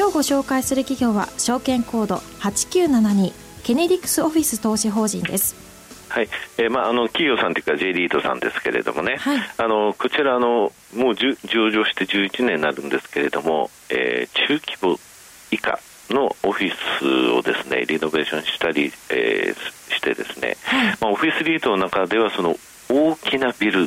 今日ご紹介する企業は証券コード8972ケネディクスオフィス投資法人です。はい。えーまあ、あの企業さんというか J リートさんですけれどもね、はい、あのこちらあのもう上場して11年になるんですけれども、えー、中規模以下のオフィスをですねリノベーションしたり、えー、してですね、はい、まあ、オフィスリートの中ではその大きなビル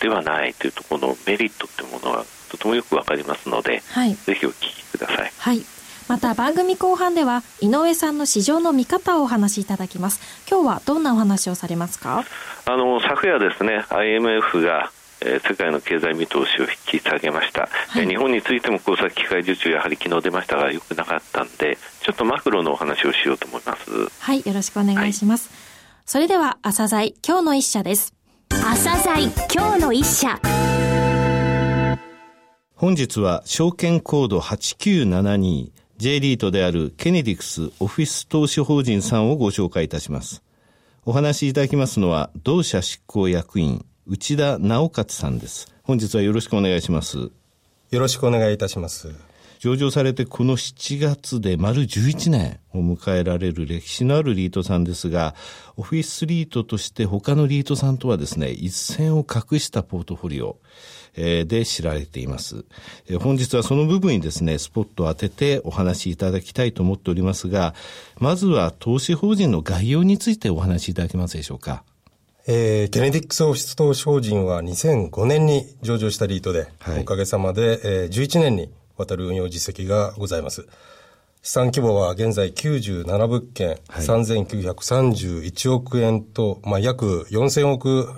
ではないというところのメリットというものはとてもよくわかりますので、はい、ぜひお聞きください。はい。また番組後半では井上さんの市場の見方をお話しいただきます。今日はどんなお話をされますか？あの昨夜ですね IMF がえー、世界の経済見通しを引き下げました、はい、日本についても工作機械受注やはり昨日出ましたがよくなかったんでちょっとマクロのお話をしようと思います。はいよろしくお願いします、はい、それでは朝鮮今日の一社です。朝鮮今日の一社本日は証券コード 8972J リートであるケネディクスオフィス投資法人さんをご紹介いたします。お話しいただきますのは、同社執行役員、内田直勝さんです。本日はよろしくお願いします。よろしくお願いいたします。上場されてこの7月で丸11年を迎えられる歴史のあるリートさんですが、オフィスリートとして他のリートさんとはですね、一線を画したポートフォリオ、で知られています。本日はその部分にですね、スポットを当ててお話しいただきたいと思っておりますが、まずは投資法人の概要についてお話しいただけますでしょうか。えー、ケネディックスオフィス投資法人は2005年に上場したリートで、はい、おかげさまで、えー、11年にわたる運用実績がございます。資産規模は現在97物件、はい、3931億円と、まあ、約4000億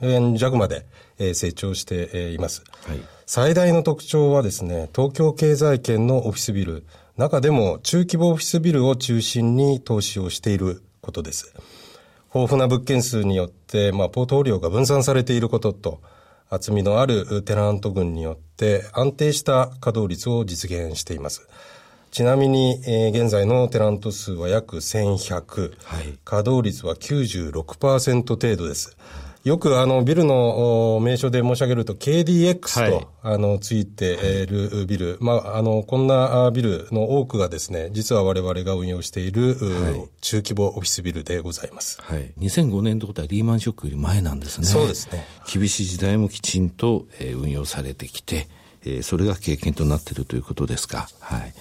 円弱まで、えー、成長して、えー、います、はい。最大の特徴はですね、東京経済圏のオフィスビル、中でも中規模オフィスビルを中心に投資をしていることです。豊富な物件数によって、まあ、ポートフォリオが分散されていることと、厚みのあるテナント群によって安定した稼働率を実現しています。ちなみに、えー、現在のテナント数は約1100、はい、稼働率は96%程度です。よくあのビルの名称で申し上げると KDX と、はい、あのついているビル、まああのこんなビルの多くがですね、実は我々が運用している、はい、中規模オフィスビルでございます。はい。2005年ということはリーマンショックより前なんですね。そうですね。厳しい時代もきちんと、えー、運用されてきて。えー、それが経験となっているということですか。はい。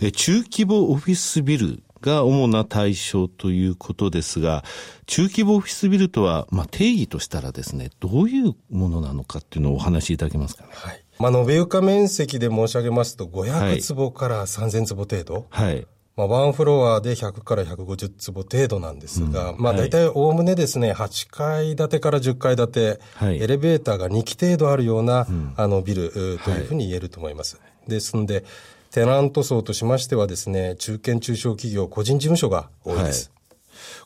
えー、中規模オフィスビルが主な対象ということですが、中規模オフィスビルとは、まあ、定義としたらですね、どういうものなのかっていうのをお話しいただけますかね。はい。まあ、延べ床面積で申し上げますと、500坪から3000坪程度。はい。まあ、ワンフロアで100から150坪程度なんですが、うん、まあ、大体おおむねですね、8階建てから10階建て、はい、エレベーターが2基程度あるような、うん、あの、ビルというふうに言えると思います。はい、ですんで、テナント層としましてはですね、中堅中小企業、個人事務所が多いです。はい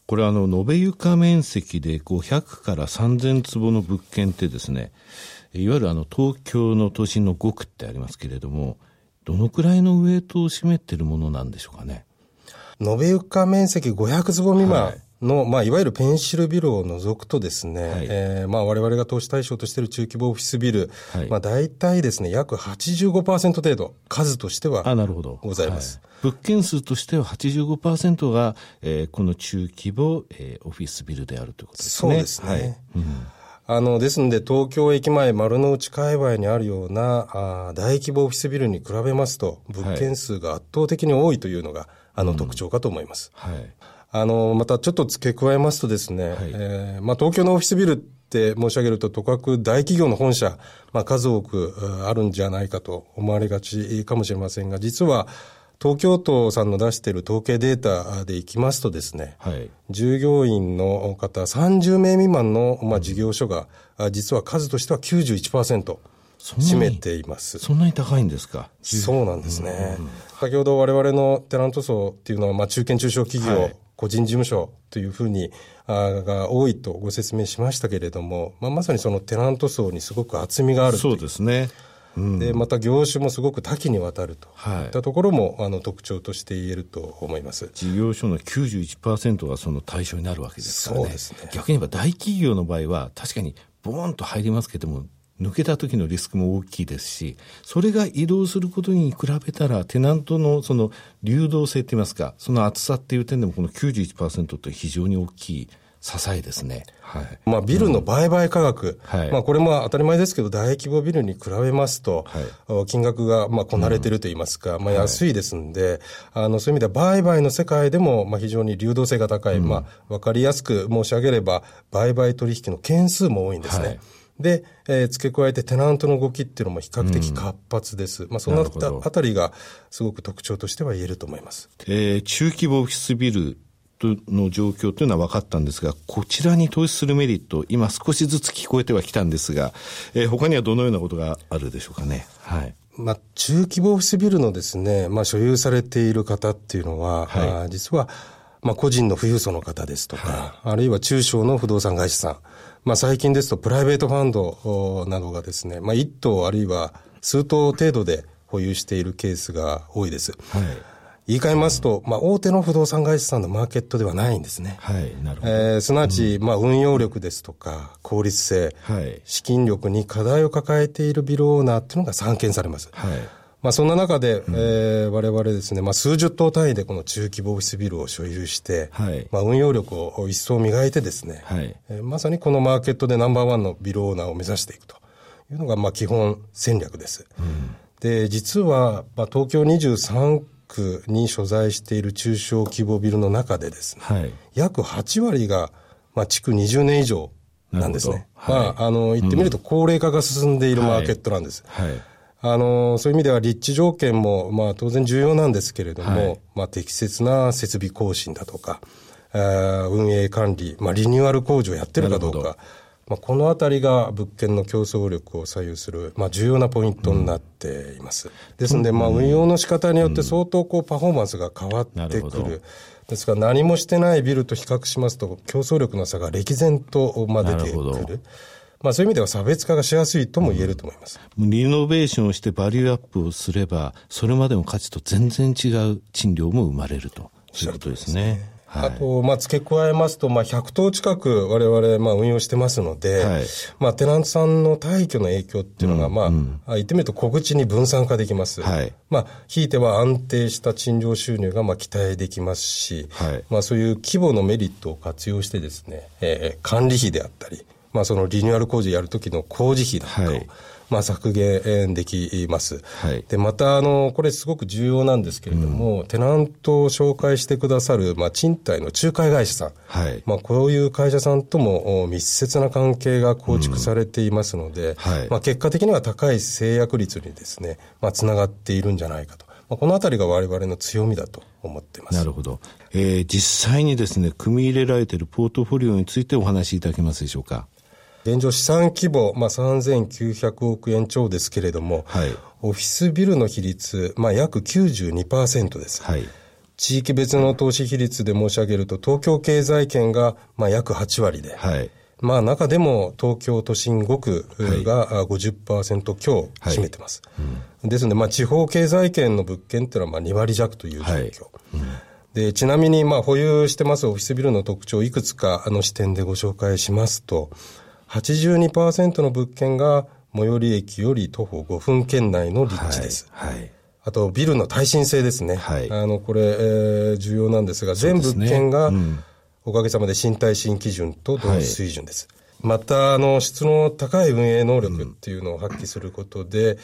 これあの、延べ床面積で500から3000坪の物件ってですね、いわゆるあの、東京の都心の5区ってありますけれども、どのくらいのウエイトを占めてるものなんでしょうかね。延べ床面積500坪未満、はいの、まあ、いわゆるペンシルビルを除くとですね、はい、えー、まあ、我々が投資対象としている中規模オフィスビル、はい、まあ、大体ですね、約85%程度、数としては、あ、なるほど。ございます。はい、物件数としては85%が、えー、この中規模、えー、オフィスビルであるということですね。そうですね。はい。うんあの、ですので、東京駅前丸の内界隈にあるようなあ大規模オフィスビルに比べますと、物件数が圧倒的に多いというのが、あの、特徴かと思います。はい。あの、またちょっと付け加えますとですね、はい、えー、まあ東京のオフィスビルって申し上げると、とかく大企業の本社、まあ数多くあるんじゃないかと思われがちかもしれませんが、実は、東京都さんの出している統計データでいきますとですね、はい、従業員の方30名未満の、まあ、事業所が、うん、実は数としては91%占めています。そんなに高いんですか？そうなんですね。うんうん。先ほど我々のテナント層っていうのは、まあ、中堅中小企業、はい、個人事務所というふうにあが多いとご説明しましたけれども、まあ、まさにそのテナント層にすごく厚みがあるそうですね。うん、でまた業種もすごく多岐にわたると。い。ったところも、あの特徴として言えると思います。事業所の91%がその対象になるわけですからね、ね。逆に言えば大企業の場合は、確かにボーンと入りますけれども、抜けた時のリスクも大きいですし、それが移動することに比べたら、テナントのその流動性って言いますか、その厚さっていう点でも、この91%って非常に大きい支えですね。はい。まあ、ビルの売買価格。うん、はい。まあ、これも当たり前ですけど、大規模ビルに比べますと、はい、金額が、まあ、こなれてると言いますか、うん、まあ、安いですんで、はい、あの、そういう意味では、売買の世界でも、まあ、非常に流動性が高い。うん、まあ、わかりやすく申し上げれば、売買取引の件数も多いんですね。はいで、えー、付け加えてテナントの動きっていうのも比較的活発です。うん、まあ、そのあたりがすごく特徴としては言えると思います。えー、中規模オフィスビルの状況というのは分かったんですが、こちらに投資するメリット、今少しずつ聞こえてはきたんですが、えー、他にはどのようなことがあるでしょうかね？はい。まあ、中規模オフィスビルのですね、まあ、所有されている方っていうのは、はい、あ実は、まあ、個人の富裕層の方ですとか、はい、あるいは中小の不動産会社さん、まあ、最近ですとプライベートファンドなどがですね、まあ、1棟あるいは数棟程度で保有しているケースが多いです。はい言い換えますと、まあ、大手の不動産会社さんのマーケットではないんですね。はい、なるほど。えー、すなわち、まあ、運用力ですとか、効率性、はい、資金力に課題を抱えているビルオーナーっていうのが散見されます。はい。まあ、そんな中で、うん、えー、我々ですね、まあ、数十棟単位でこの中規模オフィスビルを所有して、はい、まあ、運用力を一層磨いてですね、はい、えー、まさにこのマーケットでナンバーワンのビルオーナーを目指していくというのが、まあ、基本戦略です。うん、で、実は、まあ、東京23区に所在している中小規模ビルの中でですね、はい、約8割が、まあ、築20年以上なんですね。はい、まあ、あの、言ってみると高齢化が進んでいるマーケットなんです。はい、はいあの、そういう意味では立地条件も、まあ当然重要なんですけれども、はい、まあ適切な設備更新だとか、運営管理、まあリニューアル工事をやってるかどうか、まあ、このあたりが物件の競争力を左右する、まあ、重要なポイントになっています。うん、ですので、まあ、運用の仕方によって相当こうパフォーマンスが変わってくる。るですから何もしてないビルと比較しますと競争力の差が歴然と、まあ、出てくる。まあそういう意味では差別化がしやすいとも言えると思います。うん、リノベーションをしてバリューアップをすれば、それまでの価値と全然違う賃料も生まれると。いうことですね。あと、まあ、付け加えますと、まあ、100棟近く我々、まあ、運用してますので、はい、まあ、テナントさんの退去の影響っていうのが、まあ、うん、言ってみると小口に分散化できます。はい、まあ、ひいては安定した賃料収入が、まあ、期待できますし、はい、まあ、そういう規模のメリットを活用してですね、えー、管理費であったり、まあ、そのリニューアル工事やるときの工事費だとか、はいまあ、削減できます。はい、で、また、あの、これすごく重要なんですけれども、うん、テナントを紹介してくださる、まあ、賃貸の仲介会社さん。はい、まあ、こういう会社さんとも密接な関係が構築されていますので、うんはい、まあ、結果的には高い制約率にですね、まあ、つながっているんじゃないかと。まあ、このあたりが我々の強みだと思っています。なるほど。えー、実際にですね、組み入れられているポートフォリオについてお話しいただけますでしょうか。現状資産規模、まあ、3900億円超ですけれども、はい、オフィスビルの比率、まあ、約92%です。はい、地域別の投資比率で申し上げると、東京経済圏が、まあ、約8割で、はい、まあ、中でも東京都心5区が50%強占めてます。はいうん、ですので、まあ、地方経済圏の物件っていうのはまあ2割弱という状況。はい。うん。で、ちなみに、まあ、保有してますオフィスビルの特徴をいくつか、あの視点でご紹介しますと、82%の物件が最寄り駅より徒歩5分圏内の立地です。はい。はい、あと、ビルの耐震性ですね。はい。あの、これ、えー、重要なんですが、全物件が、おかげさまで新耐震基準と同水準です。はい、また、あの、質の高い運営能力っていうのを発揮することで、うん、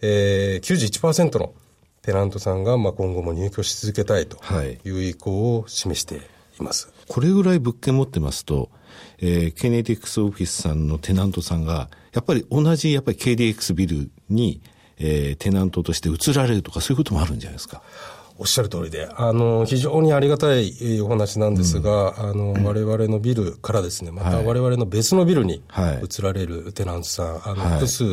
えー、91%のテナントさんが、まあ、今後も入居し続けたいという意向を示しています。はい、これぐらい物件持ってますと、えー、ケネディクスオフィスさんのテナントさんが、やっぱり同じやっぱり KDX ビルに、えー、テナントとして移られるとかそういうこともあるんじゃないですか？おっしゃる通りで、あの、非常にありがたいお話なんですが、うん、あの、我々のビルからですね、また我々の別のビルに移られるテナントさん、はい、あの、複数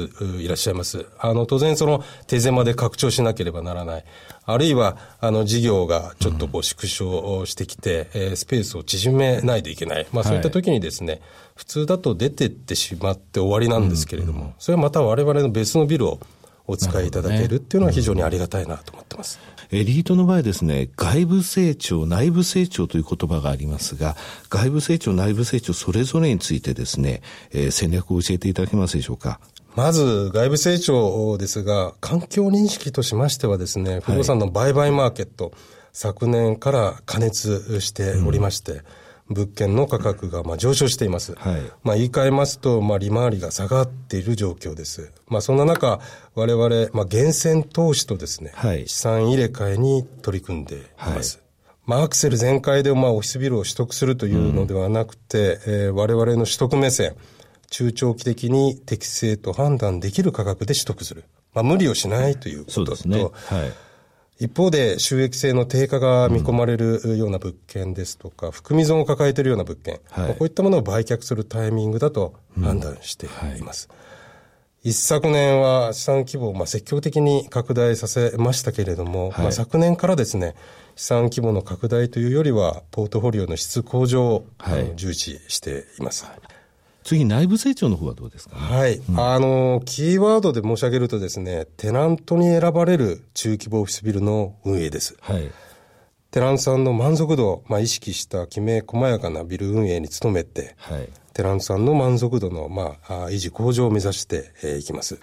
いらっしゃいます。あの、当然その、手狭で拡張しなければならない。あるいは、あの、事業がちょっとこう縮小してきて、うん、えー、スペースを縮めないといけない。まあ、そういった時にですね、はい、普通だと出てってしまって終わりなんですけれども、うん、それはまた我々の別のビルをお使いいただけるっていうのは非常にありがたいなと思ってます。エリートの場合ですね、外部成長、内部成長という言葉がありますが、外部成長、内部成長、それぞれについてですね、えー、戦略を教えていただけますでしょうか？まず、外部成長ですが、環境認識としましてはですね、不動産の売買マーケット、はい、昨年から加熱しておりまして、うん物件の価格がまあ上昇しています。はい、まあ言い換えますと、まあ利回りが下がっている状況です。まあそんな中、我々、まあ源泉投資とですね、はい、資産入れ替えに取り組んでいます。はい、まあアクセル全開でまあオフィスビルを取得するというのではなくて、うん、えー、我々の取得目線、中長期的に適正と判断できる価格で取得する。まあ無理をしないということと、ね。はい。一方で収益性の低下が見込まれるような物件ですとか、含み損を抱えているような物件、はい、こういったものを売却するタイミングだと判断しています。うんはい、一昨年は資産規模をまあ積極的に拡大させましたけれども、はい、まあ昨年からですね、資産規模の拡大というよりは、ポートフォリオの質向上を、重視しています。次、内部成長の方はどうですか、ね、はい、うん、あの、キーワードで申し上げるとですね、テナントに選ばれる中規模オフィスビルの運営です。はい。テナントさんの満足度を、まあ、意識したきめ細やかなビル運営に努めて、はい、テナントさんの満足度の、まあ、維持向上を目指してい、えー、きます。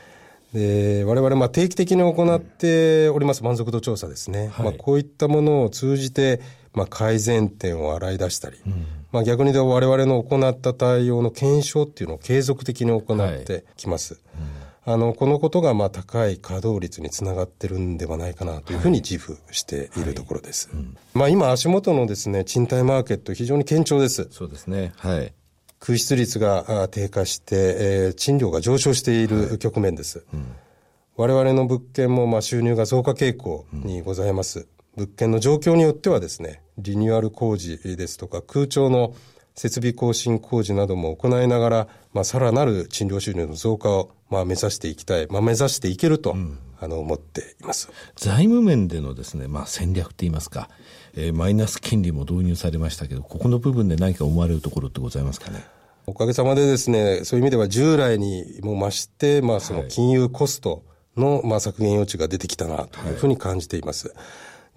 で我々まあ定期的に行っております満足度調査ですね、はい、まあ、こういったものを通じて、まあ、改善点を洗い出したり、うん、まあ、逆に言うと我々の行った対応の検証っていうのを継続的に行ってきます。はい、あの、このことがまあ高い稼働率につながってるんではないかなというふうに自負しているところです。はいはいうん、まあ今足元のですね、賃貸マーケット非常に堅調です。そうですね。はい。空室率が低下して、えー、賃料が上昇している局面です。うん、我々の物件もまあ収入が増加傾向にございます。物件の状況によってはですね、リニューアル工事ですとか空調の設備更新工事なども行いながら、まあ、さらなる賃料収入の増加を、まあ、目指していきたい、まあ、目指していけると、うん、あの、思っています。財務面でのですね、まあ、戦略って言いますか、えー、マイナス金利も導入されましたけど、ここの部分で何か思われるところってございますかね？おかげさまでですね、そういう意味では従来にも増して、まあ、その金融コストの、まあ、削減余地が出てきたなというふうに感じています。はい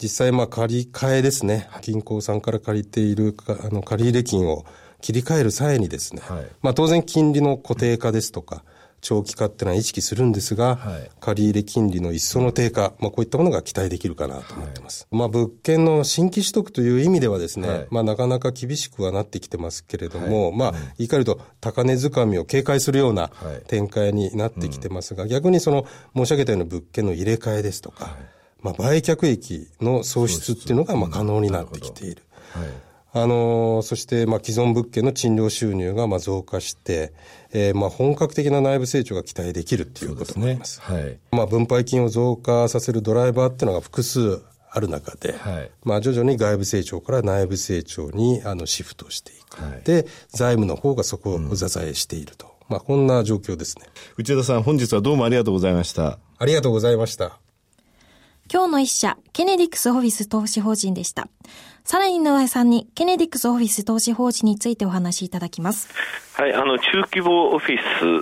実際まあ借り換えですね、銀行さんから借りているあの借入金を切り替える際にですね、はい、まあ当然金利の固定化ですとか、長期化っていうのは意識するんですが、はい、借入金利の一層の低下、まあこういったものが期待できるかなと思ってます。はい、まあ物件の新規取得という意味ではですね、はい、まあなかなか厳しくはなってきてますけれども、まあ言い換えると高値掴みを警戒するような展開になってきてますが、逆にその申し上げたような物件の入れ替えですとか、まあ、売却益の創出っていうのがまあ可能になってきている。はい、あのそして、まあ、既存物件の賃料収入がまあ増加して、えー、まあ本格的な内部成長が期待できるっていうこともあります。すね、はい。まあ、分配金を増加させるドライバーっていうのが複数ある中で、はい、まあ徐々に外部成長から内部成長にあのシフトしていく。はい、で、財務の方がそこを支えしていると。うん、まあこんな状況ですね。内田さん、本日はどうもありがとうございました。ありがとうございました。今日の一社、ケネディクスオフィス投資法人でした。さらに井上さんに、ケネディックスオフィス投資法人についてお話しいただきます。はい、あの、中規模オフィ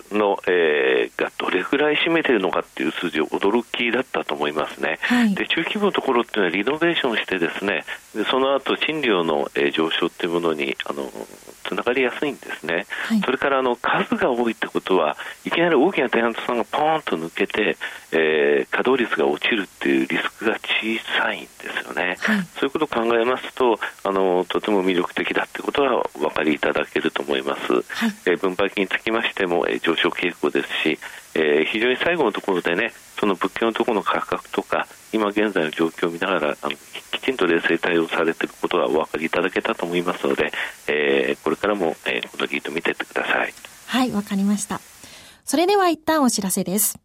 スの、えー、がどれぐらい占めてるのかっていう数字を驚きだったと思いますね。はい、で、中規模のところっていうのはリノベーションしてですね、でその後賃料の、えー、上昇っていうものに、あの、つながりやすいんですね、はい、それからあの数が多いってことはいきなり大きなテナントさんがポーンと抜けて、えー、稼働率が落ちるっていうリスクが小さいんですよね、はい、そういうことを考えますとあのとても魅力的だってことはお分かりいただけると思います、はい、えー、分配金につきましても、えー、上昇傾向ですし、えー、非常に最後のところでねその物件のところの価格とか今現在の状況を見ながらあのきちんと冷静対応されていることはお分かりいただけたと思いますので、えー、これからも、えー、このリート見ていってください。はい、わかりました。それでは一旦お知らせです。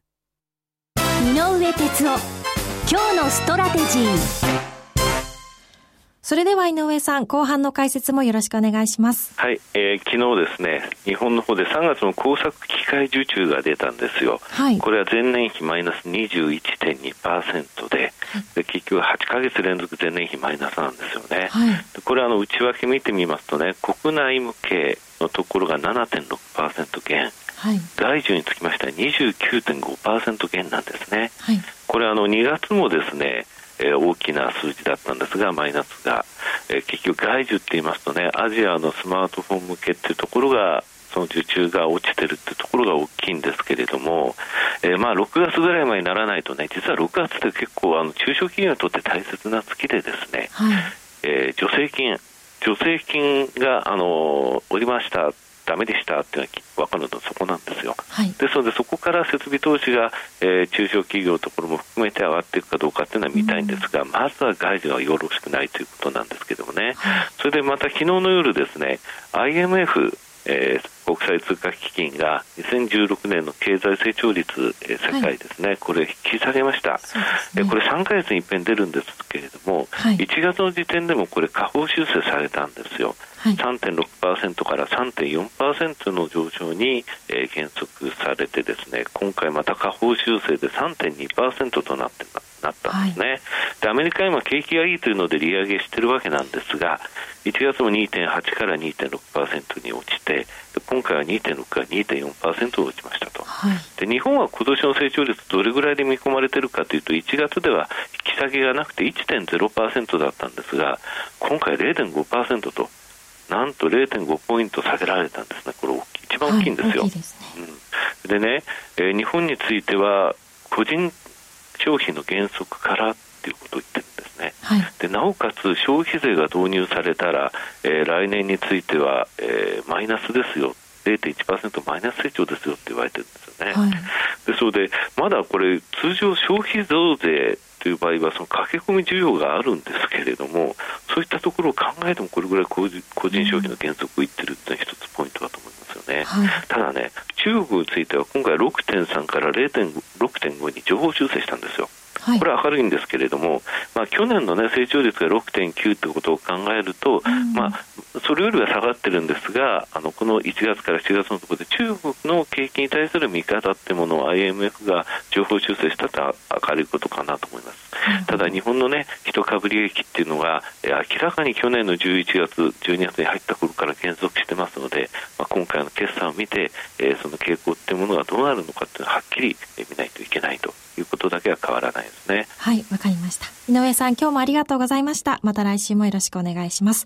井上哲夫今日のストラテジーそれでは井上さん、後半の解説もよろしくお願いします。はい、えー、昨日ですね、日本の方で3月の工作機械受注が出たんですよ。はい、これは前年比マイナス21.2%で、はい、で結局8か月連続前年比マイナスなんですよね。はい、これあの内訳見てみますとね、国内向けのところが7.6%減。はい、外需につきましては29.5%減なんですね、はい、これあの2月もですねえ大きな数字だったんですが、マイナスが、え結局、外需って言いますとね、アジアのスマートフォン向けっていうところが、その受注が落ちてるっていうところが大きいんですけれども、えー、まあ6月ぐらいまでにならないとね、実は6月って結構あの中小企業にとって大切な月でですね、はい、えー、助成金、助成金が、あのー、おりましたダメでしたっていうのは分かるのはそですのでそこから設備投資が、えー、中小企業のところも含めて上がっていくかどうかっていうのは見たいんですが、うん、まずは外需はよろしくないということなんですけどもね、はい、それでまた昨日の夜ですね IMF えー、国際通貨基金が2016年の経済成長率、えー、世界ですね、はい、これ引き下げました、ね、これ3か月に一遍出るんですけれども、はい、1月の時点でもこれ下方修正されたんですよ、はい、3.6%から3.4%の上昇に、えー、減速されてですね今回また下方修正で3.2%となってなったんですね、はい、でアメリカは今景気がいいというので利上げしてるわけなんですが1月も2.8から2.6%に落ちて今回は2.6から2.4%落ちましたと、はい、で日本は今年の成長率どれぐらいで見込まれているかというと1月では引き下げがなくて1.0%だったんですが今回0.5%となんと0.5ポイント下げられたんですね、これ、一番大きいんですよ。はい、で、ねうん、ね、えー、日本については、個人消費の減速からっていうことを言ってるんですね。はい、でなおかつ消費税が導入されたら、えー、来年については、えー、マイナスですよ。0.1%マイナス成長ですよって言われてるんですよね。はい、でそれでまだこれ通常消費増税という場合はその駆け込み需要があるんですけれどもそういったところを考えてもこれぐらい個人消費の減速をいってるっていうのは一つポイントだと思いますよね、はい、ただね中国については今回6.3から0.6.5に情報修正したんですよ。はい、これは明るいんですけれども、まあ、去年の、ね、成長率が6.9ということを考えると、うん、まあ、それよりは下がってるんですが、あのこの1月から7月のところで中国の景気に対する見方ってものを IMF が情報修正したと明るいことかなと思います。ただ、日本のね、一株利益っていうのが、明らかに去年の11月、12月に入った頃から減速してますので、まあ、今回の決算を見て、えー、その傾向っていうものがどうなるのかっていうのははっきり見ないといけないということだけは変わらないですね。はい、わかりました。井上さん、今日もありがとうございました。また来週もよろしくお願いします。